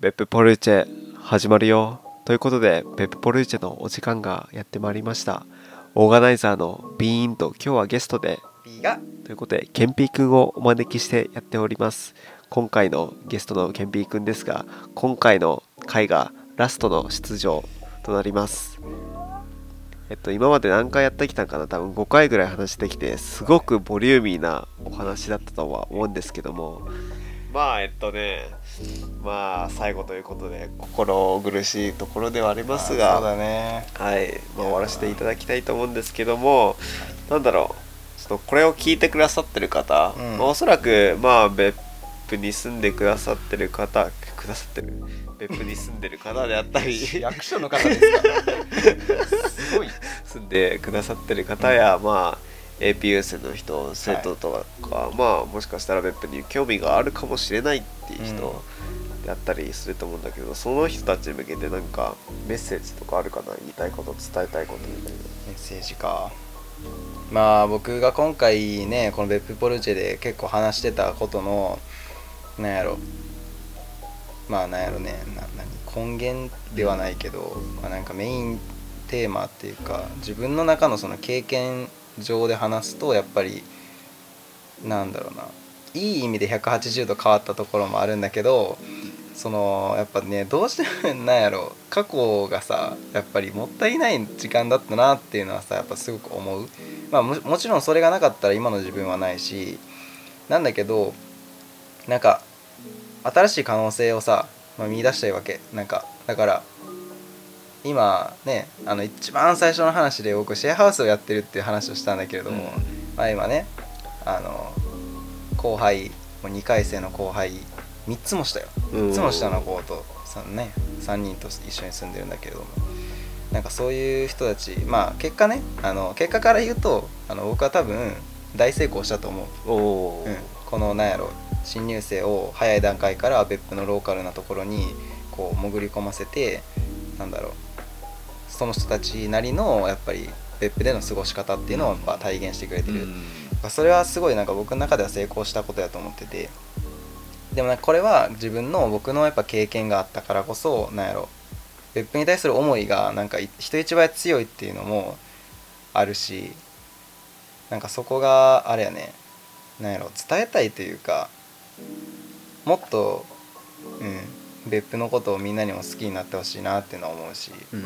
ベップポルチェ始まるよ。ということでベップポルチェのお時間がやってまいりました。オーガナイザーのビーンと今日はゲストで B がということでケンピーくんをお招きしてやっております。今回のゲストのケンピーくんですが今回の回がラストの出場となります。えっと今まで何回やってきたんかな？多分5回ぐらい話してきてすごくボリューミーなお話だったとは思うんですけども。まあえっとねまあ最後ということで心苦しいところではありますがそうだね。はい、まあ、終わらせていただきたいと思うんですけども、なんだろう、ちょっとこれを聞いてくださってる方、うん。まあ、おそらく、まあ、別府に住んでくださってる方、くださってる、別府に住んでる方であったり、役所の方ですか？すごい。住んでくださってる方や、まあ、APU 生の人、生徒とか、まあ、もしかしたら別府に興味があるかもしれないっていう人であったりすると思うんだけど、その人たちに向けてなんかメッセージとかあるかな言いたいこと伝えたいことみたいな。メッセージか。まあ僕が今回ねこの別府ポルチェで結構話してたことのなんやろ。まあなんやろね。な何？根源ではないけど、まあ、なんかメインテーマっていうか自分の中のその経験上で話すとやっぱりなんだろうな。いい意味で180度変わったところもあるんだけどそのやっぱねどうしてもなんやろ過去がさやっぱりもったいない時間だったなっていうのはさやっぱすごく思う、まあ、ももちろんそれがなかったら今の自分はないしなんだけどなんか新しい可能性をさ、まあ、見出したいわけ。なんかだから今ねあの一番最初の話で僕シェアハウスをやってるっていう話をしたんだけれども、まあ今ねあの後輩もう2回生の後輩3つもしたよ。3つも下の子とさね3人と一緒に住んでるんだけれども。なんかそういう人たちまあ結果ねあの結果から言うとあの僕は多分大成功したと思う、うん、このなんやろ新入生を早い段階から別府のローカルなところにこう潜り込ませてなんだろうその人たちなりのやっぱり別府での過ごし方っていうのをやっぱ体現してくれてる、それはすごいなんか僕の中では成功したことやと思ってて。でもこれは自分の僕のやっぱ経験があったからこそなんやろ。別府に対する思いがなんかい人一倍強いっていうのもあるしなんかそこがあれやね。なんやろ。伝えたいというかもっと、うん、別府のことをみんなにも好きになってほしいなっていうのは思うし。うん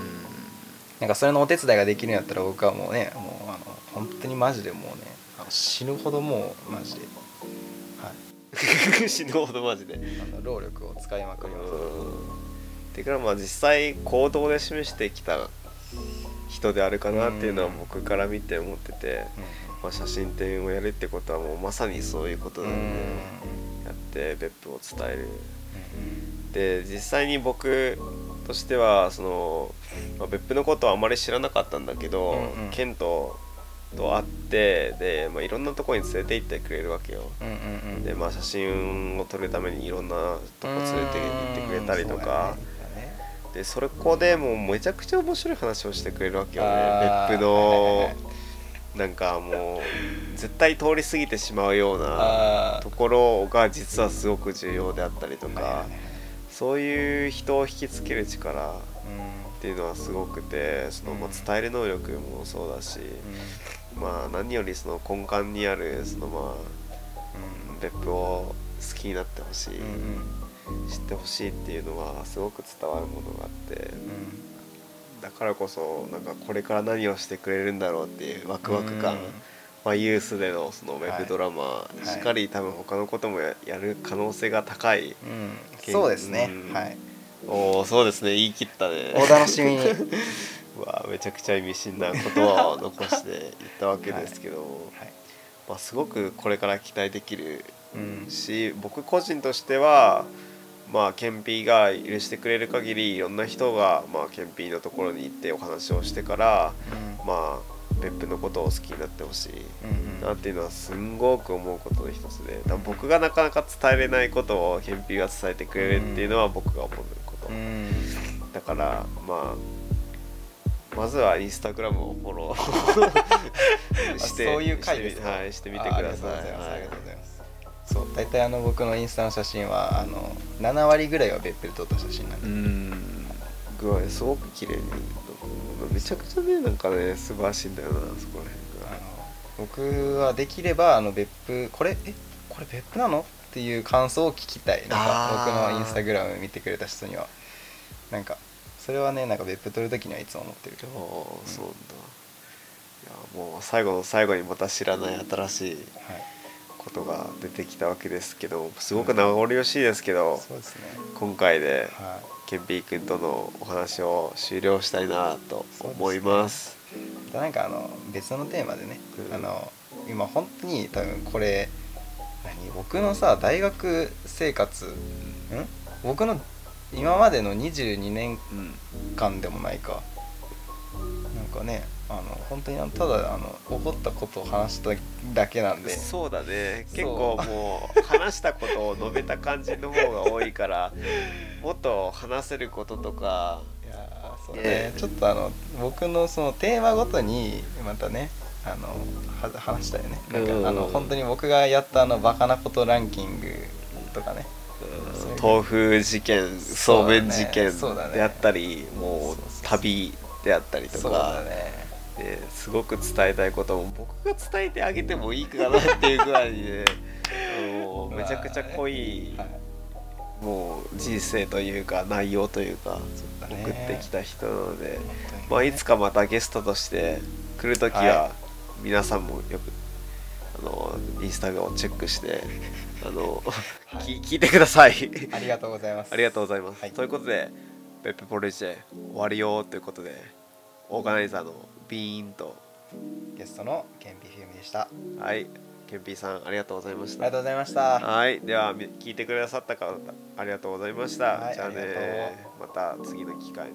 なんかそれのお手伝いができるんやったら僕はもうねもうあの本当にマジでもうね死ぬほどもうマジで、はい、死ぬほどマジであの労力を使いまくります。てからまあ実際行動で示してきた人であるかなっていうのはうん僕から見て思ってて、まあ、写真展をやるってことはもうまさにそういうことうなんん。で、やって別府を伝える。で実際に僕としてはその、まあ、別府のことはあまり知らなかったんだけど、うんうん。ケントと会ってで、まあ、いろんなところに連れて行ってくれるわけよ。うんうんうん。うんでまあ写真を撮るためにいろんなとこ連れて行ってくれたりとか、でそれこでもうめちゃくちゃ面白い話をしてくれるわけよね別府の。なんかもう絶対通り過ぎてしまうようなあところが実はすごく重要であったりとかそういう人を引きつける力っていうのはすごくてそのま伝える能力もそうだしまあ何よりその根幹にあるそのまあ別府を好きになってほしい知ってほしいっていうのはすごく伝わるものがあってだからこそなんかこれから何をしてくれるんだろうっていうワクワク感、まあ、ユースでのそのウェブドラマ、い。しっかり多分他のこともややる可能性が高い、そうですね。うん。はい。おおそうですね。言い切ったね。お楽しみに。うわめちゃくちゃ意味深な言葉を残して言ったわけですけど、はい。まあ、すごくこれから期待できるうん。し僕個人としてはまあケンピーが許してくれる限りいろんな人が、まあ、ケンピーのところに行ってお話をしてからまあ別府のことを好きになってほしいなっていうのはすんごく思うことの一つで僕がなかなか伝えれないことをケンピーが伝えてくれるっていうのは僕が思うこと、うん。だからまあまずはインスタグラムをフォロー してそういう回ですか？はいしてみてください。あありがとうございます。はい。そう大体あの僕のインスタの写真はあの7割ぐらいは別府で撮った写真なんで、ん。具合すごく綺麗にめちゃくちゃねなんかね素晴らしいんだよなそこらあの僕はできればあの別府これえこれ別府なの？っていう感想を聞きたい。なんか僕のインスタグラム見てくれた人には。なんかそれはねなんか別府撮る時にはいつも思ってる辺がああそうなんだ。いやもう最後の最後にまた知らない新しいはいことが出てきたわけですけどすごく名残惜しいですけどそうですね。今回ではい。ケンピー君とのお話を終了したいなと思います。またなんかあの別のテーマでね、うん。あの今本当に多分これ何僕のさ大学生活ん？僕の今までの22年うん間でもないかかねあの本当にあのただあの起こったことを話しただけなんで。そうだね。結構もう話したことを述べた感じの方が多いからもっと話せることとか。いやーそうね。ね。ちょっとあの僕のそのテーマごとにまたねあのは話したよね。なんか、うんあの本当に僕がやったあのバカなことランキングとかね。豆腐事件そうめん事件そうだね。であったりもう。旅であったりとそうだか、ね。ねすごく伝えたいことも僕が伝えてあげてもいいかなっていうぐらいにね もうめちゃくちゃ濃い、はいもう人生というか内容というか送ってきた人なので、ね。まあ、いつかまたゲストとして来る時はは皆さんもよくあのインスタグラムをチェックしてあの、はい。き聞いてください。ありがとうございます。ありがとうございます。はい。ということで、ベップポルジェ終わりよということで、オーガナイザーのビーンと、ゲストのケンピフィルムでしたあはい、ケンピーさんありがとうございましたりがと。うございましたはい、ではみ聞いてくださった方ありがとうございました。はいじゃあねありまた次の機会に。